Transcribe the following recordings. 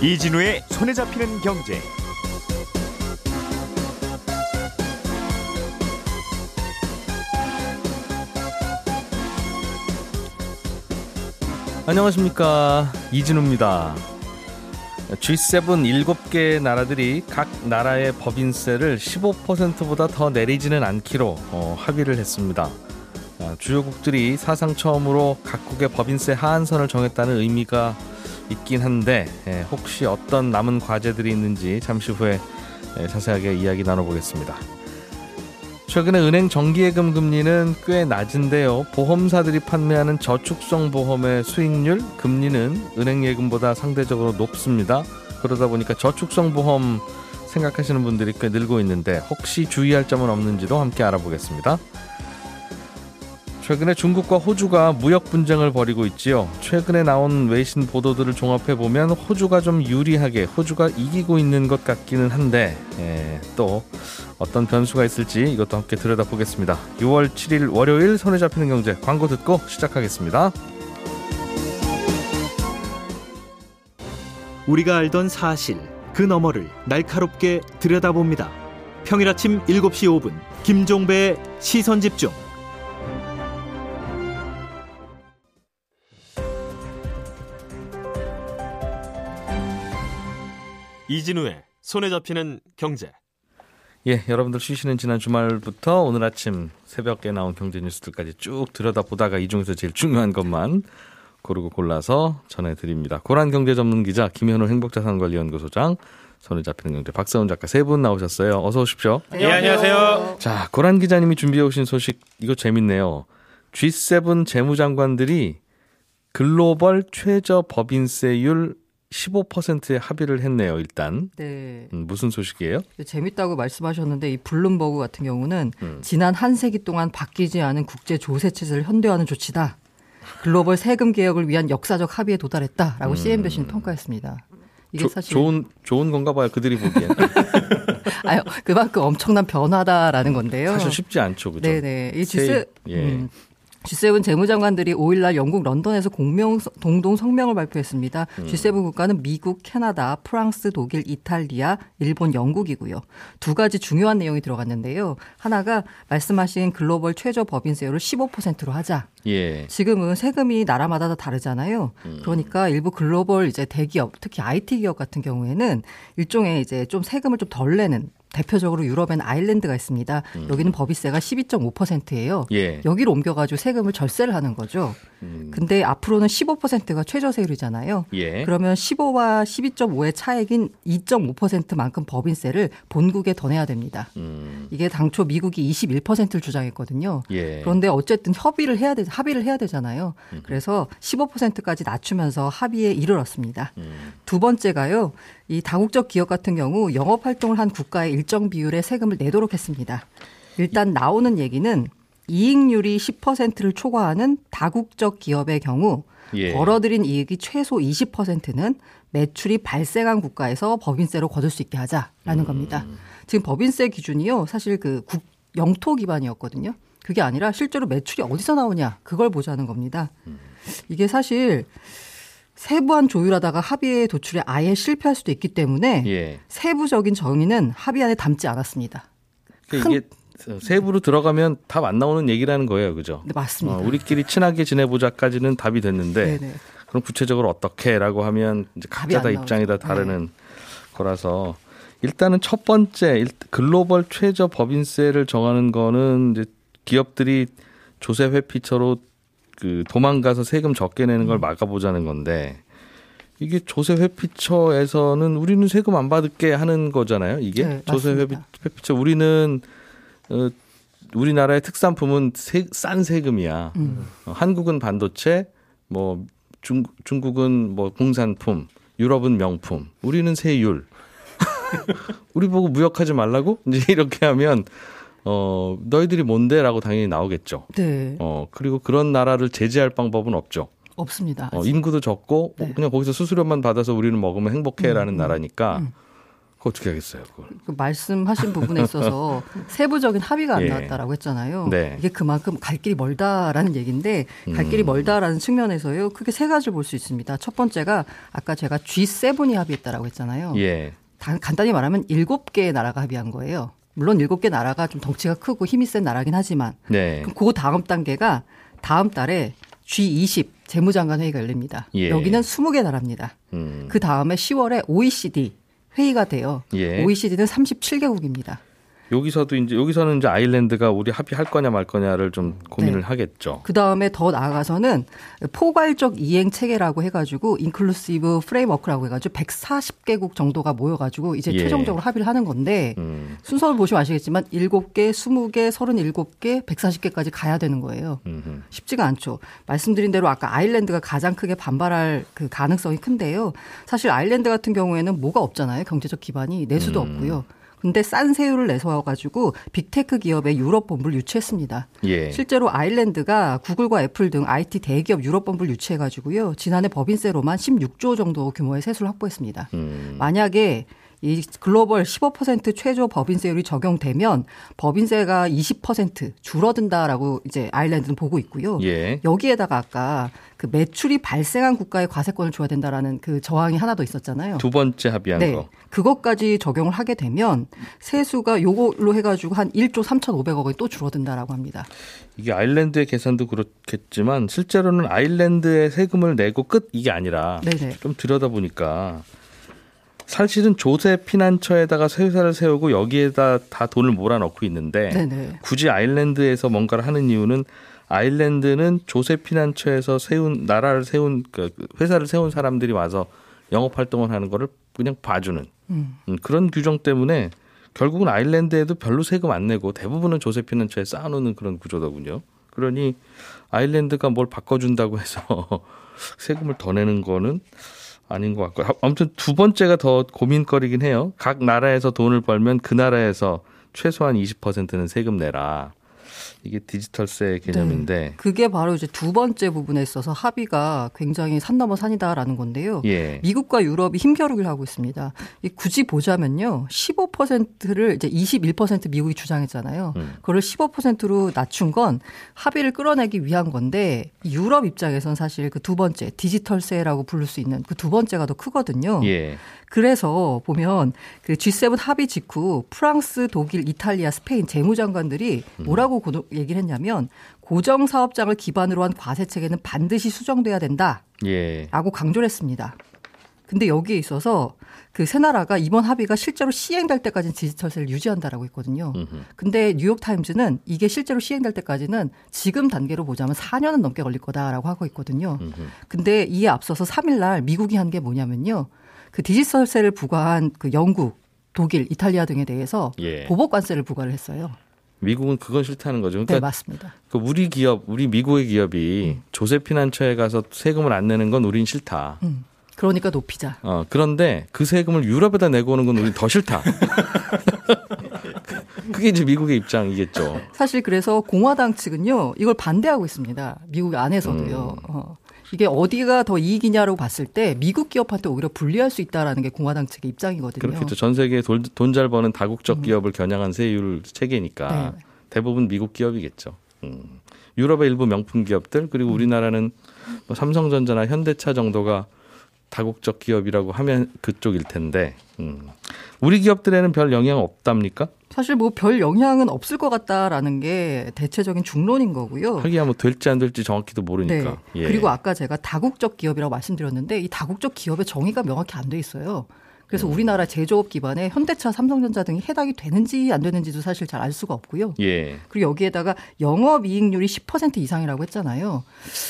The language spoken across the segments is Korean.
이진우의 손에 잡히는 경제. 안녕하십니까 이진우입니다. G7 7개 나라들이 각 나라의 법인세를 15%보다 더 내리지는 않기로 어, 합의를 했습니다. 아, 주요국들이 사상 처음으로 각국의 법인세 하한선을 정했다는 의미가 있긴 한데 예, 혹시 어떤 남은 과제들이 있는지 잠시 후에 예, 자세하게 이야기 나눠보겠습니다. 최근에 은행 정기예금 금리는 꽤 낮은데요. 보험사들이 판매하는 저축성 보험의 수익률, 금리는 은행 예금보다 상대적으로 높습니다. 그러다 보니까 저축성 보험 생각하시는 분들이 꽤 늘고 있는데 혹시 주의할 점은 없는지도 함께 알아보겠습니다. 최근에 중국과 호주가 무역 분쟁을 벌이고 있지요. 최근에 나온 외신 보도들을 종합해 보면 호주가 좀 유리하게 호주가 이기고 있는 것 같기는 한데 예, 또 어떤 변수가 있을지 이것도 함께 들여다보겠습니다. 6월 7일 월요일 손에 잡히는 경제 광고 듣고 시작하겠습니다. 우리가 알던 사실 그 너머를 날카롭게 들여다봅니다. 평일 아침 7시 5분 김종배의 시선 집중. 이진우의 손에 잡히는 경제. 예, 여러분들 쉬시는 지난 주말부터 오늘 아침 새벽에 나온 경제 뉴스들까지 쭉 들여다보다가 이 중에서 제일 중요한 것만 고르고 골라서 전해드립니다. 고란 경제 전문 기자 김현우 행복자산관리연구소장 손에 잡히는 경제 박사원 작가 세 분 나오셨어요. 어서 오십시오. 네, 안녕하세요. 자, 고란 기자님이 준비해 오신 소식 이거 재밌네요. G7 재무장관들이 글로벌 최저 법인세율 15%에 합의를 했네요, 일단. 네. 음, 무슨 소식이에요? 재밌다고 말씀하셨는데 이 블룸버그 같은 경우는 음. 지난 한 세기 동안 바뀌지 않은 국제 조세 체제를 현대화하는 조치다. 글로벌 세금 개혁을 위한 역사적 합의에 도달했다라고 음. CNBC는 평가했습니다. 이게 조- 사실 좋은 좋은 건가 봐요, 그들이 보기엔. 아유 그만큼 엄청난 변화다라는 건데요. 사실 쉽지 않죠, 그죠? 네네. 이 G7, 세- 예. 음, G7 재무장관들이 5일날 영국 런던에서 공명 동동 성명을 발표했습니다. 음. G7 국가는 미국, 캐나다, 프랑스, 독일, 이탈리아, 일본, 영국이고요. 두 가지 중요한 내용이 들어갔는데요. 하나가 말씀하신 글로벌 최저 법인세율을 15%로 하자. 예. 지금은 세금이 나라마다 다 다르잖아요. 음. 그러니까 일부 글로벌 이제 대기업, 특히 IT 기업 같은 경우에는 일종의 이제 좀 세금을 좀 덜 내는 대표적으로 유럽엔 아일랜드가 있습니다. 여기는 법인세가 12.5%예요. 음. 예. 여기로 옮겨가지고 세금을 절세를 하는 거죠. 음, 근데 앞으로는 15%가 최저세율이잖아요. 예. 그러면 15와 12.5의 차액인 2.5%만큼 법인세를 본국에 더 내야 됩니다. 음, 이게 당초 미국이 21%를 주장했거든요. 예. 그런데 어쨌든 협의를 해야 되 합의를 해야 되잖아요. 그래서 15%까지 낮추면서 합의에 이르렀습니다. 음, 두 번째가요. 이 다국적 기업 같은 경우 영업 활동을 한 국가의 일정 비율의 세금을 내도록 했습니다. 일단 나오는 얘기는 이익률이 10%를 초과하는 다국적 기업의 경우 예. 벌어들인 이익이 최소 20%는 매출이 발생한 국가에서 법인세로 거둘 수 있게 음. 하자라는 겁니다. 지금 법인세 기준이요. 사실 그 국, 영토 기반이었거든요. 그게 아니라 실제로 매출이 어디서 나오냐 그걸 보자는 겁니다. 음. 이게 사실 세부안 조율하다가 합의에 도출에 아예 실패할 수도 있기 때문에 예. 세부적인 정의는 합의안에 담지 않았습니다. 그러니까 이게 세부로 들어가면 답 안 나오는 얘기라는 거예요, 그죠? 네, 맞습니다. 어, 우리끼리 친하게 지내보자까지는 답이 됐는데 네네. 그럼 구체적으로 어떻게라고 하면 이제 각자 다안 입장이 다. 네. 다르는 거라서 일단은 첫 번째 일- 글로벌 최저 법인세를 정하는 거는 이제 기업들이 조세 회피처로 그 도망가서 세금 적게 내는 음. 걸 막아보자는 건데 이게 조세 회피처에서는 우리는 세금 안 받을게 하는 거잖아요. 이게 네, 조세 회피. 회피처 우리는 어, 우리나라의 특산품은 세, 싼 세금이야. 음. 어, 한국은 반도체, 뭐 중, 중국은 뭐 공산품, 유럽은 명품, 우리는 세율. 우리 보고 무역하지 말라고 이제 이렇게 하면 어 너희들이 뭔데 라고 당연히 나오겠죠. 네. 어 그리고 그런 나라를 제재할 방법은 없죠. 없습니다. 어, 인구도 적고 어, 네. 그냥 거기서 수수료만 받아서 우리는 먹으면 행복해라는 음, 음, 나라니까 음. 그거 어떻게 하겠어요? 그걸. 그 말씀하신 부분에 있어서 세부적인 합의가 안 예. 나왔다라고 했잖아요. 네. 이게 그만큼 갈 길이 멀다라는 얘기인데 갈 길이 음. 멀다라는 측면에서요. 크게 세 가지를 볼 수 있습니다. 첫 번째가 아까 제가 G7이 합의했다라고 했잖아요. 예. 단- 간단히 말하면 일곱 개의 나라가 합의한 거예요. 물론 일곱 개 나라가 좀 덩치가 크고 힘이 센 나라긴 하지만 네. 그럼 그 다음 단계가 다음 달에 G20 재무장관 회의가 열립니다. 예. 여기는 20개 나라입니다. 음. 그 다음에 10월에 OECD 회의가 돼요. 예. OECD는 37개국입니다. 여기서도 이제 여기서는 이제 아일랜드가 우리 합의할 거냐 말 거냐를 좀 고민을 네. 하겠죠. 그 다음에 더 나아가서는 포괄적 이행 체계라고 해가지고 inclusive framework라고 해가지고 140개국 정도가 모여가지고 이제 예. 최종적으로 합의를 하는 건데 음. 순서를 보시면 아시겠지만 7개, 20개, 37개, 140개까지 가야 되는 거예요. 음. 쉽지가 않죠. 말씀드린 대로 아까 아일랜드가 가장 크게 반발할 그 가능성이 큰데요. 사실 아일랜드 같은 경우에는 뭐가 없잖아요. 경제적 기반이 내수도 음. 없고요. 근데 싼 세율을 내서 가지고 big tech 기업의 유럽 본부를 유치했습니다. 예. 실제로 아일랜드가 구글과 애플 등 IT 대기업 유럽 본부를 유치해 가지고요. 지난해 법인세로만 16조 정도 규모의 세수를 확보했습니다. 음. 만약에 이 글로벌 15% 최저 법인세율이 적용되면 법인세가 20% 줄어든다라고 이제 아일랜드는 보고 있고요. 예. 여기에다가 아까 그 매출이 발생한 국가에 과세권을 줘야 된다라는 그 저항이 하나 더 있었잖아요. 두 번째 합의한 네. 거. 그것까지 적용을 하게 되면 세수가 요걸로 해가지고 한 1조 3,500억 원이 또 줄어든다라고 합니다. 이게 아일랜드의 계산도 그렇겠지만 실제로는 아일랜드에 세금을 내고 끝 이게 아니라 네네. 좀 들여다 보니까 사실은 조세 피난처에다가 회사를 세우고 여기에다 다 돈을 몰아넣고 있는데 네네. 굳이 아일랜드에서 뭔가를 하는 이유는 아일랜드는 조세 피난처에서 세운 나라를 세운 그 회사를 세운 사람들이 와서 영업 활동을 하는 거를 그냥 봐주는 음. 음, 그런 규정 때문에 결국은 아일랜드에도 별로 세금 안 내고 대부분은 조세 피난처에 쌓아놓는 그런 구조더군요. 그러니 아일랜드가 뭘 바꿔준다고 해서 세금을 더 내는 거는 아닌 것 같고 아무튼 두 번째가 더 고민거리긴 해요. 각 나라에서 돈을 벌면 그 나라에서 최소한 20%는 세금 내라. 이게 디지털세 개념인데 그게 바로 이제 두 번째 부분에 있어서 합의가 굉장히 산 넘어 산이다라는 건데요. 예. 미국과 유럽이 힘겨루기를 하고 있습니다. 이 굳이 보자면요. 15%를 이제 21% 미국이 주장했잖아요. 음. 그걸 15%로 낮춘 건 합의를 끌어내기 위한 건데 유럽 입장에선 사실 그 두 번째 디지털세라고 부를 수 있는 그 두 번째가 더 크거든요. 예. 그래서 보면 그 G7 합의 직후 프랑스, 독일, 이탈리아, 스페인 재무장관들이 뭐라고 고- 얘기를 했냐면 고정 사업장을 기반으로 한 과세 체계는 반드시 수정돼야 된다라고 예. 강조를 했습니다. 근데 여기에 있어서 그 세 나라가 이번 합의가 실제로 시행될 때까지는 디지털세를 유지한다라고 했거든요. 근데 뉴욕 타임즈는 이게 실제로 시행될 때까지는 지금 단계로 보자면 4년은 넘게 걸릴 거다라고 하고 있거든요. 근데 이에 앞서서 3일 날 미국이 한 게 뭐냐면요. 그 디지털세를 부과한 그 영국, 독일, 이탈리아 등에 대해서 예. 보복 관세를 부과를 했어요. 미국은 그건 싫다는 거죠. 네, 그러니까 맞습니다. 그 우리 기업, 우리 미국의 기업이 조세 피난처에 가서 세금을 안 내는 건 우린 싫다. 음. 그러니까 높이자. 어, 그런데 그 세금을 유럽에다 내고 오는 건 우린 더 싫다. 그게 이제 미국의 입장이겠죠. 사실 그래서 공화당 측은요, 이걸 반대하고 있습니다. 미국 안에서도요. 음. 어. 이게 어디가 더 이익이냐로 봤을 때 미국 기업한테 오히려 불리할 수 있다라는 게 공화당 측의 입장이거든요. 그렇겠죠. 전 세계에 돈잘 버는 다국적 기업을 겨냥한 세율 체계니까 음. 네. 대부분 미국 기업이겠죠. 음. 유럽의 일부 명품 기업들 그리고 우리나라는 뭐 삼성전자나 현대차 정도가 다국적 기업이라고 하면 그쪽일 텐데 음. 우리 기업들에는 별 영향 없답니까? 사실 뭐 별 영향은 없을 것 같다라는 게 대체적인 중론인 거고요. 하기야 뭐 될지 안 될지 정확히도 모르니까. 예. 네. 그리고 아까 제가 다국적 기업이라고 말씀드렸는데 이 다국적 기업의 정의가 명확히 안 돼 있어요. 그래서 음. 우리나라 제조업 기반에 현대차, 삼성전자 등이 해당이 되는지 안 되는지도 사실 잘 알 수가 없고요. 예. 그리고 여기에다가 영업이익률이 10% 이상이라고 했잖아요.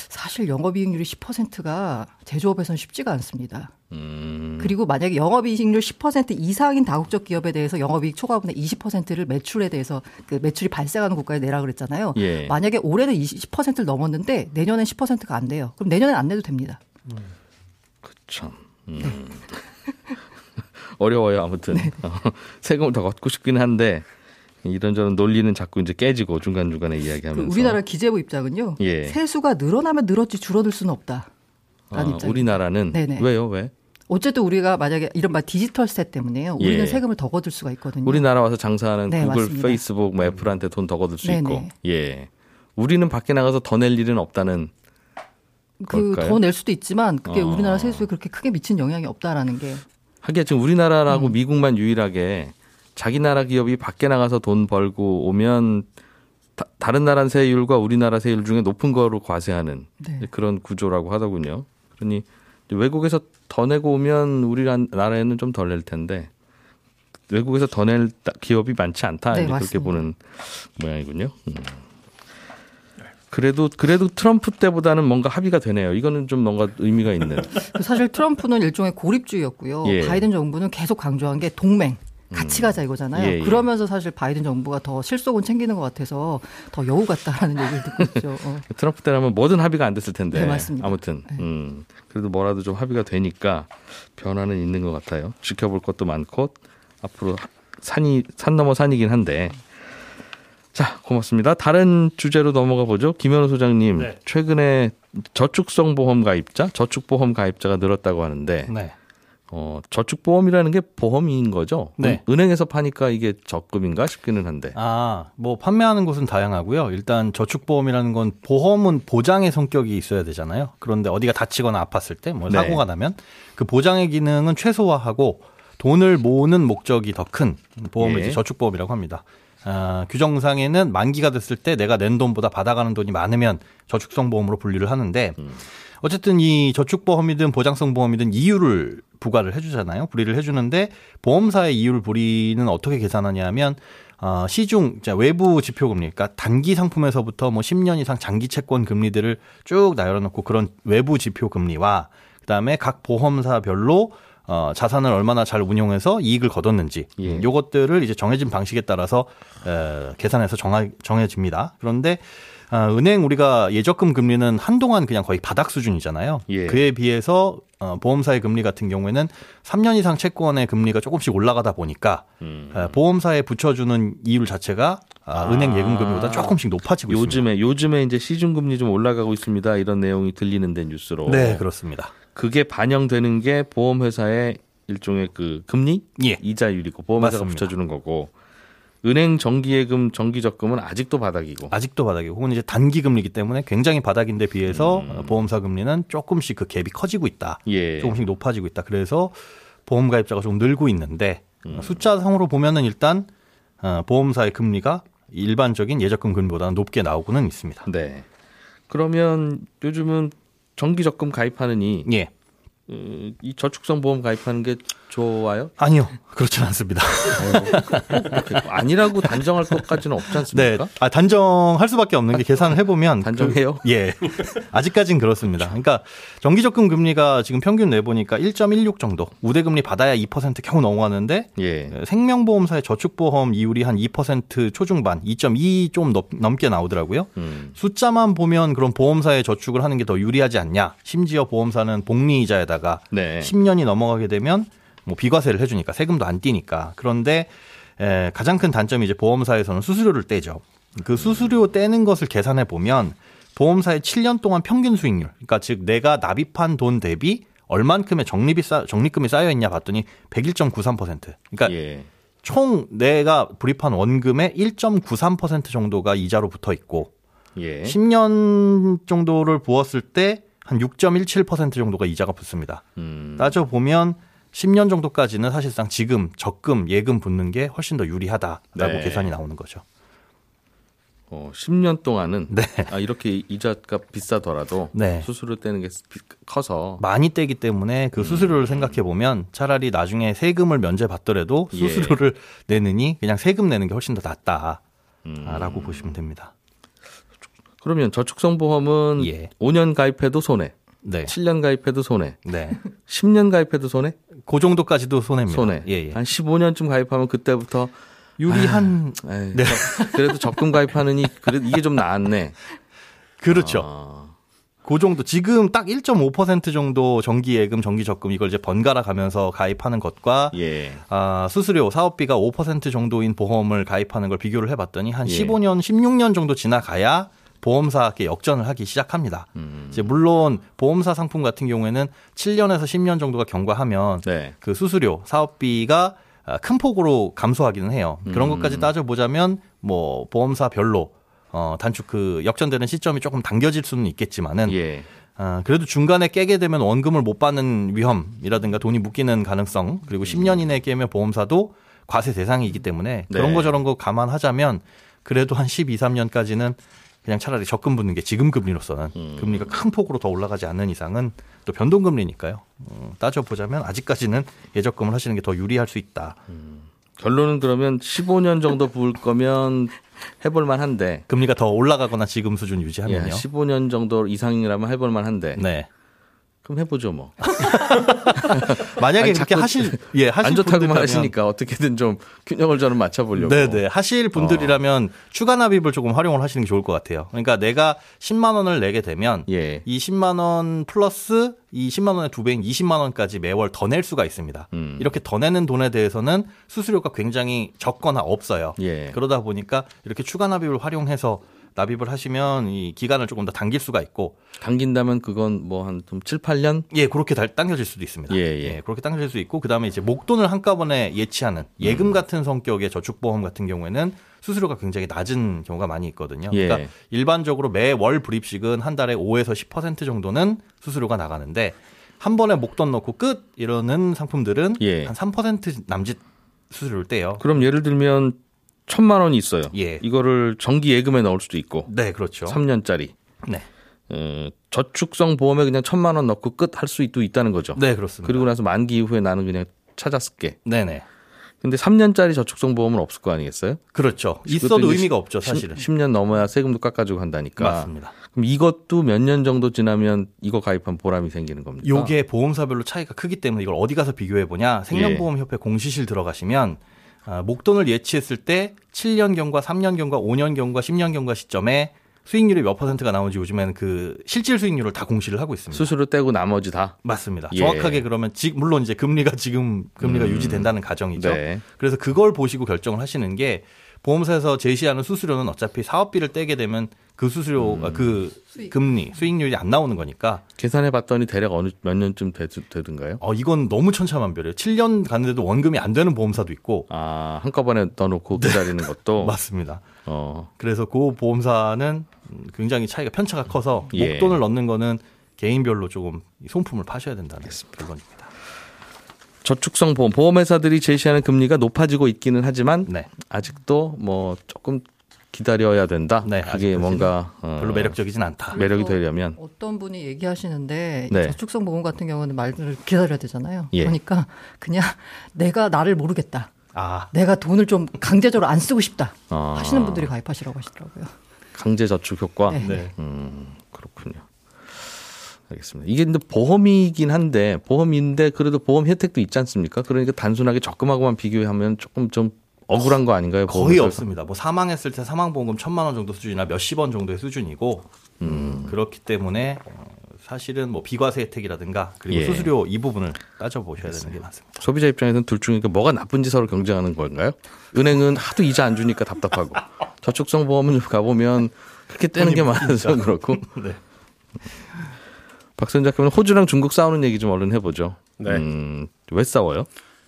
사실 영업이익률이 10%가 제조업에서는 쉽지가 않습니다. 음. 그리고 만약에 영업이익률 10% 이상인 다국적 기업에 대해서 영업이익 초과분의 20%를 매출에 대해서 그 매출이 발생하는 국가에 내라 그랬잖아요. 예. 만약에 올해는 20%를 넘었는데 내년엔 10%가 안 돼요. 그럼 내년엔 안 내도 됩니다. 참. 음. 어려워요, 아무튼. 네. 어, 세금을 더 걷고 싶긴 한데, 이런저런 논리는 자꾸 이제 깨지고 중간중간에 그 이야기하면서. 우리나라 기재부 입장은요. 예. 세수가 늘어나면 늘었지 줄어들 수는 없다. 아. 우리나라는 네네. 왜요? 왜? 어쨌든 우리가 만약에 이른바 디지털세 때문에요. 우리는 예. 세금을 더 거둘 수가 있거든요. 우리나라 와서 장사하는 네, 구글, 맞습니다. 페이스북, 뭐 애플한테 돈 더 거둘 수 네네. 있고. 예. 우리는 밖에 나가서 더 낼 일은 없다는 그? 더 낼 수도 있지만 그게 어. 우리나라 세수에 그렇게 크게 미친 영향이 없다라는 게 하기야 지금 우리나라라고 음. 미국만 유일하게 자기 나라 기업이 밖에 나가서 돈 벌고 오면 다, 른 나라 세율과 우리나라 세율 중에 높은 거로 과세하는 네. 그런 구조라고 하더군요. 그러니 외국에서 더 내고 오면 우리나라에는 좀 덜 낼 텐데 외국에서 더 낼 기업이 많지 않다 네, 이제 그렇게 맞습니다. 보는 모양이군요. 음. 그래도 그래도 트럼프 때보다는 뭔가 합의가 되네요. 이거는 좀 뭔가 의미가 있는. 그 사실 트럼프는 일종의 고립주의였고요. 예. 바이든 정부는 계속 강조한 게 동맹. 같이 가자 이거잖아요. 예, 예. 그러면서 사실 바이든 정부가 더 실속은 챙기는 것 같아서 더 여우 같다라는 얘기를 듣고 있죠. 어. 트럼프 때라면 뭐든 합의가 안 됐을 텐데. 네, 맞습니다. 아무튼 네. 음, 그래도 뭐라도 좀 합의가 되니까 변화는 있는 것 같아요. 지켜볼 것도 많고 앞으로 산이 산 넘어 산이긴 한데. 자, 고맙습니다. 다른 주제로 넘어가 보죠. 김현우 소장님, 네. 최근에 저축성 보험 가입자, 저축 보험 가입자가 늘었다고 하는데, 네. 어, 저축 보험이라는 게 보험인 거죠? 네. 은행에서 파니까 이게 적금인가 싶기는 한데. 아, 뭐 판매하는 곳은 다양하고요. 일단 저축 보험이라는 건 보험은 보장의 성격이 있어야 되잖아요. 그런데 어디가 다치거나 아팠을 때뭐 네. 사고가 나면 그 보장의 기능은 최소화하고 돈을 모으는 목적이 더 큰 보험을 예. 이제 저축 보험이라고 합니다. 아, 규정상에는 만기가 됐을 때 내가 낸 돈보다 받아가는 돈이 많으면 저축성 보험으로 분류를 하는데 어쨌든 이 저축보험이든 보장성 보험이든 이율을 부과를 해주잖아요. 불이를 해주는데 보험사의 이율 불이는 어떻게 계산하냐 하면 어, 시중 자, 외부 지표 금리, 그러니까 단기 상품에서부터 뭐 10년 이상 장기 채권 금리들을 쭉 나열해놓고 그런 외부 지표 금리와 그다음에 각 보험사별로 어, 자산을 얼마나 잘 운용해서 이익을 거뒀는지 예. 요것들을 이제 정해진 방식에 따라서 에, 계산해서 정하, 정해집니다. 그런데 아, 은행 우리가 예적금 금리는 한동안 그냥 거의 바닥 수준이잖아요. 예. 그에 비해서 어, 보험사의 금리 같은 경우에는 3년 이상 채권의 금리가 조금씩 올라가다 보니까 음. 에, 보험사에 붙여주는 이율 자체가 아, 은행 예금 금리보다 조금씩 높아지고 있습니다. 요즘에 요즘에 이제 시중 금리 좀 올라가고 있습니다. 이런 내용이 들리는데 뉴스로. 네, 그렇습니다. 그게 반영되는 게 보험 회사의 일종의 그 금리 예. 이자율이고 보험 회사가 맞습니다. 붙여주는 거고 은행 정기예금 정기적금은 아직도 바닥이고. 아직도 바닥이고 혹은 이제 단기 금리이기 때문에 굉장히 바닥인데 비해서 음. 어, 보험사 금리는 조금씩 그 갭이 커지고 있다. 예. 조금씩 높아지고 있다. 그래서 보험 가입자가 좀 늘고 있는데 음. 숫자상으로 보면은 일단 어, 보험사의 금리가 일반적인 예적금 금리보다는 높게 나오고는 있습니다. 네. 그러면 요즘은 정기 적금 가입하느니 예. 어, 이 저축성 보험 가입하는 게 좋아요? 아니요. 그렇진 않습니다. 아니라고 단정할 것까지는 없지 네. 않습니까? 아, 단정할 수밖에 없는 게 계산을 해보면. 단정해요? 그- 예. 아직까진 그렇습니다. 그러니까 정기적금 금리가 지금 평균 내보니까 1.16 정도. 우대금리 받아야 2% 겨우 넘어가는데 예. 생명보험사의 저축보험 이율이 한 2% 초중반, 2.2 좀 넘게 나오더라고요. 음. 숫자만 보면 그럼 보험사에 저축을 하는 게 더 유리하지 않냐. 심지어 보험사는 복리이자에다가 네. 10년이 넘어가게 되면 뭐 비과세를 해주니까 세금도 안 띄니까. 그런데 에, 가장 큰 단점이 이제 보험사에서는 수수료를 떼죠. 그 수수료 떼는 것을 계산해 보면 보험사의 7년 동안 평균 수익률, 그러니까 즉 내가 납입한 돈 대비 얼만큼의 적립이 쌓, 적립금이 쌓여 있냐 봤더니 101.93%. 그러니까 예. 총 내가 불입한 원금의 1.93% 정도가 이자로 붙어 있고 예. 10년 정도를 부었을 때 한 6.17% 정도가 이자가 붙습니다. 음. 따져 보면 10년 정도까지는 사실상 지금 적금 예금 붙는 게 훨씬 더 유리하다라고 네. 계산이 나오는 거죠. 어, 10년 동안은 네. 아, 이렇게 이자가 비싸더라도 네. 수수료 떼는 게 비- 커서 많이 떼기 때문에 음. 그 수수료를 생각해 보면 차라리 나중에 세금을 면제 받더라도 예. 수수료를 내느니 그냥 세금 내는 게 훨씬 더 낫다라고 음. 보시면 됩니다. 그러면 저축성 보험은 예. 5년 가입해도 손해, 네. 7년 가입해도 손해, 네. 10년 가입해도 손해, 그 정도까지도 손해입니다. 손해. 예, 예. 한 15년쯤 가입하면 그때부터 유리한 에이, 네. 저- 그래도 적금 가입하느니 그래도 이게 좀 나았네. 그렇죠. 아, 그 정도 지금 딱 1.5% 정도 정기 예금, 정기 적금 이걸 이제 번갈아 가면서 가입하는 것과 예. 아, 수수료, 사업비가 5% 정도인 보험을 가입하는 걸 비교를 해 봤더니 한 예. 15년, 16년 정도 지나가야 보험사께 역전을 하기 시작합니다. 이제 물론 보험사 상품 같은 경우에는 7년에서 10년 정도가 경과하면 네. 그 수수료, 사업비가 아, 큰 폭으로 감소하기는 해요. 그런 것까지 따져보자면 뭐 보험사별로 어, 단축 그 역전되는 시점이 조금 당겨질 수는 있겠지만은 예. 아, 그래도 중간에 깨게 되면 원금을 못 받는 위험이라든가 돈이 묶이는 가능성 그리고 10년 이내에 깨면 보험사도 과세 대상이기 때문에 그런 네. 거 저런 거 감안하자면 그래도 한 12, 3년까지는 그냥 차라리 적금 붙는 게 지금 금리로서는 금리가 큰 폭으로 더 올라가지 않는 이상은 또 변동금리니까요. 음, 따져보자면 아직까지는 예적금을 하시는 게 더 유리할 수 있다. 결론은 그러면 15년 정도 부을 거면 해볼 만한데 금리가 더 올라가거나 지금 수준 예, 유지하면요. 15년 정도 이상이라면 해볼 만한데 네. 그럼 해보죠 뭐. 만약에 아니, 그렇게 하실 예 하실 안 좋다고만 하시니까 어떻게든 좀 균형을 저는 맞춰보려고. 네네. 하실 분들이라면 추가 납입을 조금 활용을 하시는 게 좋을 것 같아요. 그러니까 내가 10만 원을 내게 되면 예. 이 10만 원 플러스 이 10만 원의 두 배인 20만 원까지 매월 더 낼 수가 있습니다. 음. 이렇게 더 내는 돈에 대해서는 수수료가 굉장히 적거나 없어요. 예. 그러다 보니까 이렇게 추가 납입을 활용해서 납입을 하시면 이 기간을 조금 더 당길 수가 있고 당긴다면 그건 뭐 한 좀 7, 8년? 예, 그렇게 달- 당겨질 수도 있습니다. 예, 예. 그렇게 당겨질 수 있고 그다음에 이제 목돈을 한꺼번에 예치하는 음. 예금 같은 성격의 저축보험 같은 경우에는 수수료가 굉장히 낮은 경우가 많이 있거든요. 예. 그러니까 일반적으로 매월 불입식은 한 달에 5에서 10% 정도는 수수료가 나가는데 한 번에 목돈 넣고 끝 이러는 상품들은 예. 한3% 남짓 수수료를 떼요. 그럼 예를 들면 천만 원이 있어요. 예. 이거를 정기 예금에 넣을 수도 있고 네, 그렇죠. 3년짜리. 네. 어, 저축성 보험에 그냥 천만 원 넣고 끝 할 수도 있다는 거죠. 네, 그렇습니다. 그리고 나서 만기 이후에 나는 그냥 찾아 쓸게. 네, 네. 근데 3년짜리 저축성 보험은 없을 거 아니겠어요? 그렇죠. 있어도 의미가 없죠, 사실은. 10, 년 넘어야 세금도 깎아주고 한다니까. 맞습니다. 그럼 이것도 몇 년 정도 지나면 이거 가입한 보람이 생기는 겁니까? 요게 보험사별로 차이가 크기 때문에 이걸 어디 가서 비교해 보냐? 생명보험협회 공시실 들어가시면 아, 목돈을 예치했을 때 7년경과 3년경과 5년경과 10년경과 시점에 수익률이 몇 퍼센트가 나오는지 요즘에는 그 실질 수익률을 다 공시를 하고 있습니다. 수수료 떼고 나머지 다. 맞습니다. 예. 정확하게 그러면 지, 물론 이제 금리가 지금 금리가 음. 유지된다는 가정이죠. 네. 그래서 그걸 보시고 결정을 하시는 게 보험사에서 제시하는 수수료는 어차피 사업비를 떼게 되면 그 수수료 음. 아, 그 금리 수익률이 안 나오는 거니까 계산해 봤더니 대략 어느 몇 년쯤 되, 되든가요? 어, 이건 너무 천차만별이에요. 7년 갔는데도 원금이 안 되는 보험사도 있고. 아, 한꺼번에 넣어놓고 기다리는 것도. 맞습니다. 어, 그래서 그 보험사는 음, 굉장히 차이가 편차가 커서 예. 목돈을 넣는 거는 개인별로 조금 손품을 파셔야 된다는 결론입니다. 저축성 보험, 보험회사들이 제시하는 금리가 높아지고 있기는 하지만 네. 아직도 뭐 조금 기다려야 된다. 네, 그게 뭔가 어, 별로 매력적이진 않다. 매력이 되려면 어떤 분이 얘기하시는데 네. 저축성 보험 같은 경우는 말을 기다려야 되잖아요. 예. 그러니까 그냥 내가 나를 모르겠다. 아, 내가 돈을 좀 강제적으로 안 쓰고 싶다 아. 하시는 분들이 가입하시라고 하시더라고요. 강제 저축 효과. 네. 네. 음, 그렇군요. 알겠습니다. 이게 근데 보험이긴 한데 보험인데 그래도 보험 혜택도 있지 않습니까? 그러니까 단순하게 적금하고만 비교하면 조금 좀 억울한 거 아닌가요? 거의? 없습니다. 뭐 사망했을 때 사망보험금 천만 원 정도 수준이나 몇십 원 정도의 수준이고 음, 그렇기 때문에 어, 사실은 뭐 비과세 혜택이라든가 그리고 예. 수수료 이 부분을 따져 보셔야 되는 게 맞습니다. 소비자 입장에서는 둘 중에 뭐가 나쁜지 서로 경쟁하는 건가요? 은행은 하도 이자 안 주니까 답답하고 저축성 보험은 가보면 그렇게 떼는 게 많아서 그렇고 네. 박선 작가님 호주랑 중국 싸우는 얘기 좀 얼른 해보죠. 네. 음, 왜 싸워요?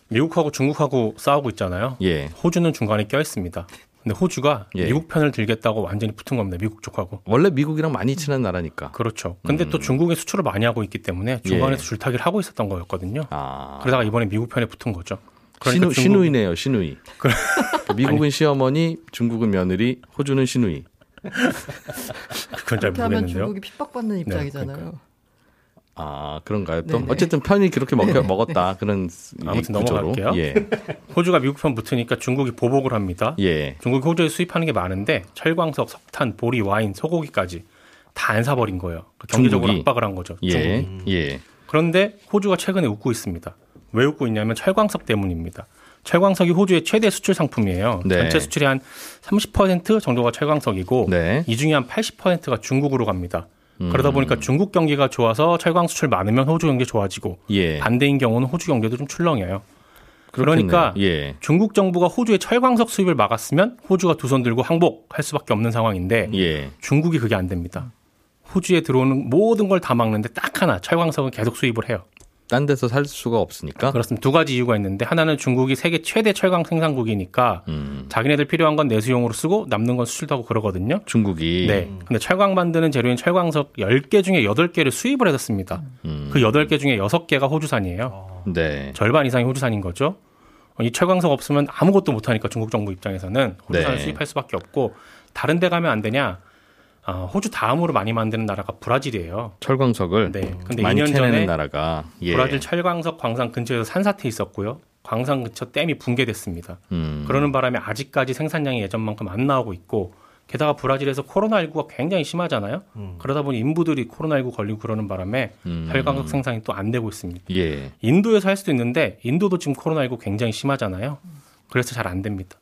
미국하고 중국하고 싸우고 있잖아요. 예. 호주는 중간에 껴 있습니다. 근데 호주가 예. 미국 편을 들겠다고 완전히 붙은 겁니다. 미국 쪽하고. 원래 미국이랑 많이 친한 나라니까. 그렇죠. 근데 음. 또 중국에 수출을 많이 하고 있기 때문에 중간에서 줄타기를 하고 있었던 거였거든요. 예. 아. 그러다가 이번에 미국 편에 붙은 거죠. 신우, 중국- 신우 이네요, 신우이. 그러니까 미국은 시어머니, 중국은 며느리, 호주는 신우이. 그건 잘 모르겠는데요. 중국이 핍박받는 입장이잖아요. 그러니까요. 아, 그런가요? 또 네네. 어쨌든 편이 그렇게 먹, 먹었다. 그런 아무튼. 넘어갈게요. 예. 호주가 미국 편 붙으니까 중국이 보복을 합니다. 예. 중국이 호주에 수입하는 게 많은데 철광석, 석탄, 보리, 와인, 소고기까지 다 안 사버린 거예요. 경제적으로 중국이? 압박을 한 거죠. 예. 중국이. 예. 그런데 호주가 최근에 웃고 있습니다. 왜 웃고 있냐면 철광석 때문입니다. 철광석이 호주의 최대 수출 상품이에요. 네. 전체 수출의 한 30% 정도가 철광석이고 네. 이 중에 한 80%가 중국으로 갑니다. 음. 그러다 보니까 중국 경기가 좋아서 철광 수출 많으면 호주 경기 좋아지고 예. 반대인 경우는 호주 경제도 좀 출렁해요. 그러니까 그렇겠네요. 예. 중국 정부가 호주의 철광석 수입을 막았으면 호주가 두 손 들고 항복할 수밖에 없는 상황인데 예. 중국이 그게 안 됩니다. 호주에 들어오는 모든 걸 다 막는데 딱 하나 철광석은 계속 수입을 해요. 딴 데서 살 수가 없으니까. 그렇습니다. 두 가지 이유가 있는데 하나는 중국이 세계 최대 철광 생산국이니까 음. 자기네들 필요한 건 내수용으로 쓰고 남는 건 수출도 하고 그러거든요. 중국이 네. 근데 철광 만드는 재료인 철광석 10개 중에 8개를 수입을 해뒀습니다. 음. 그 8개 중에 6개가 호주산이에요. 네. 절반 이상이 호주산인 거죠. 어, 이 철광석 없으면 아무것도 못 하니까 중국 정부 입장에서는 호주산을 네. 수입할 수밖에 없고 다른 데 가면 안 되냐? 아, 호주 다음으로 많이 만드는 나라가 브라질이에요. 철광석을 네. 근데 많이 2년 캐내는 전에 나라가 예. 브라질 철광석 광산 근처에서 산사태 있었고요. 광산 근처 댐이 붕괴됐습니다. 음. 그러는 바람에 아직까지 생산량이 예전만큼 안 나오고 있고 게다가 브라질에서 코로나19가 굉장히 심하잖아요. 그러다 보니 인부들이 코로나19 걸리고 그러는 바람에 음. 철광석 생산이 또 안 되고 있습니다. 예. 인도에서 할 수도 있는데 인도도 지금 코로나19 굉장히 심하잖아요. 그래서 잘 안 됩니다.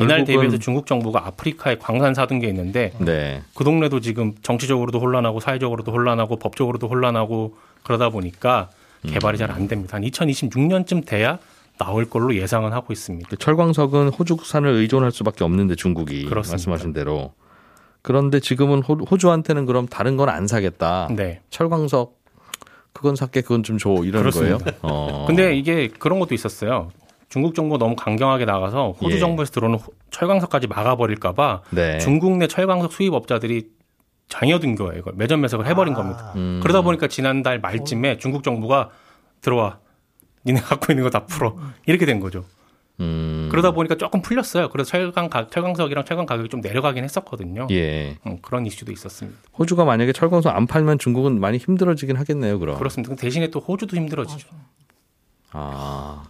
이날 대비해서 중국 정부가 아프리카에 광산 사둔 게 있는데 네. 그 동네도 지금 정치적으로도 혼란하고 사회적으로도 혼란하고 법적으로도 혼란하고 그러다 보니까 음. 개발이 잘안 됩니다. 한 2026년쯤 돼야 나올 걸로 예상은 하고 있습니다. 그 철광석은 호주산을 의존할 수밖에 없는데 중국이 그렇습니다. 말씀하신 대로. 그런데 지금은 호, 호주한테는 그럼 다른 건 안 사겠다. 네. 철광석 그건 살게 그건 좀 줘 이러는 그렇습니다. 거예요. 어. 근데 이게 그런 것도 있었어요. 중국 정부가 너무 강경하게 나가서 호주 예. 정부에서 들어오는 호- 철광석까지 막아버릴까봐 네. 중국 내 철광석 수입업자들이 장여든 거예요. 이걸 매점 매석을 해버린 겁니다. 음. 그러다 보니까 지난달 말쯤에 중국 정부가 들어와. 니네 갖고 있는 거 다 풀어. 이렇게 된 거죠. 음. 그러다 보니까 조금 풀렸어요. 그래서 철강 가, 철광석이랑 철광 가격이 좀 내려가긴 했었거든요. 예. 음, 그런 이슈도 있었습니다. 호주가 만약에 철광석 안 팔면 중국은 많이 힘들어지긴 하겠네요, 그럼. 그렇습니다. 대신에 또 호주도 힘들어지죠. 아,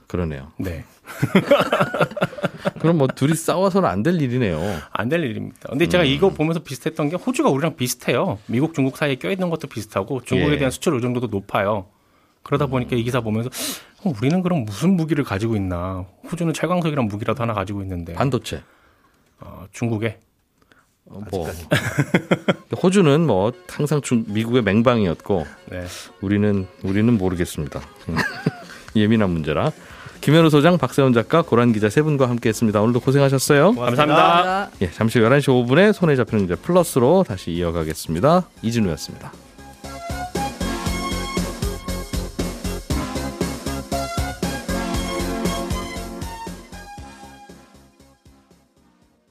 그러네요. 네. 그럼 뭐 둘이 싸워서는 안 될 일이네요. 안 될 일입니다. 근데 제가 이거 보면서 비슷했던 게 호주가 우리랑 비슷해요. 미국, 중국 사이에 껴있는 것도 비슷하고 중국에 예. 대한 수출 의존도도 높아요. 그러다 보니까 이 기사 보면서 어, 우리는 그럼 무슨 무기를 가지고 있나? 호주는 철광석이란 무기라도 하나 가지고 있는데 반도체. 어, 중국에 어, 뭐 호주는 뭐 항상 중, 미국의 맹방이었고 네. 우리는 우리는 모르겠습니다. 예민한 문제라. 김현우 소장, 박세훈 작가, 고란 기자 세 분과 함께했습니다. 오늘도 고생하셨어요. 감사합니다. 예, 잠시 11시 5분에 손에 잡히는 기자 플러스로 다시 이어가겠습니다. 이진우였습니다.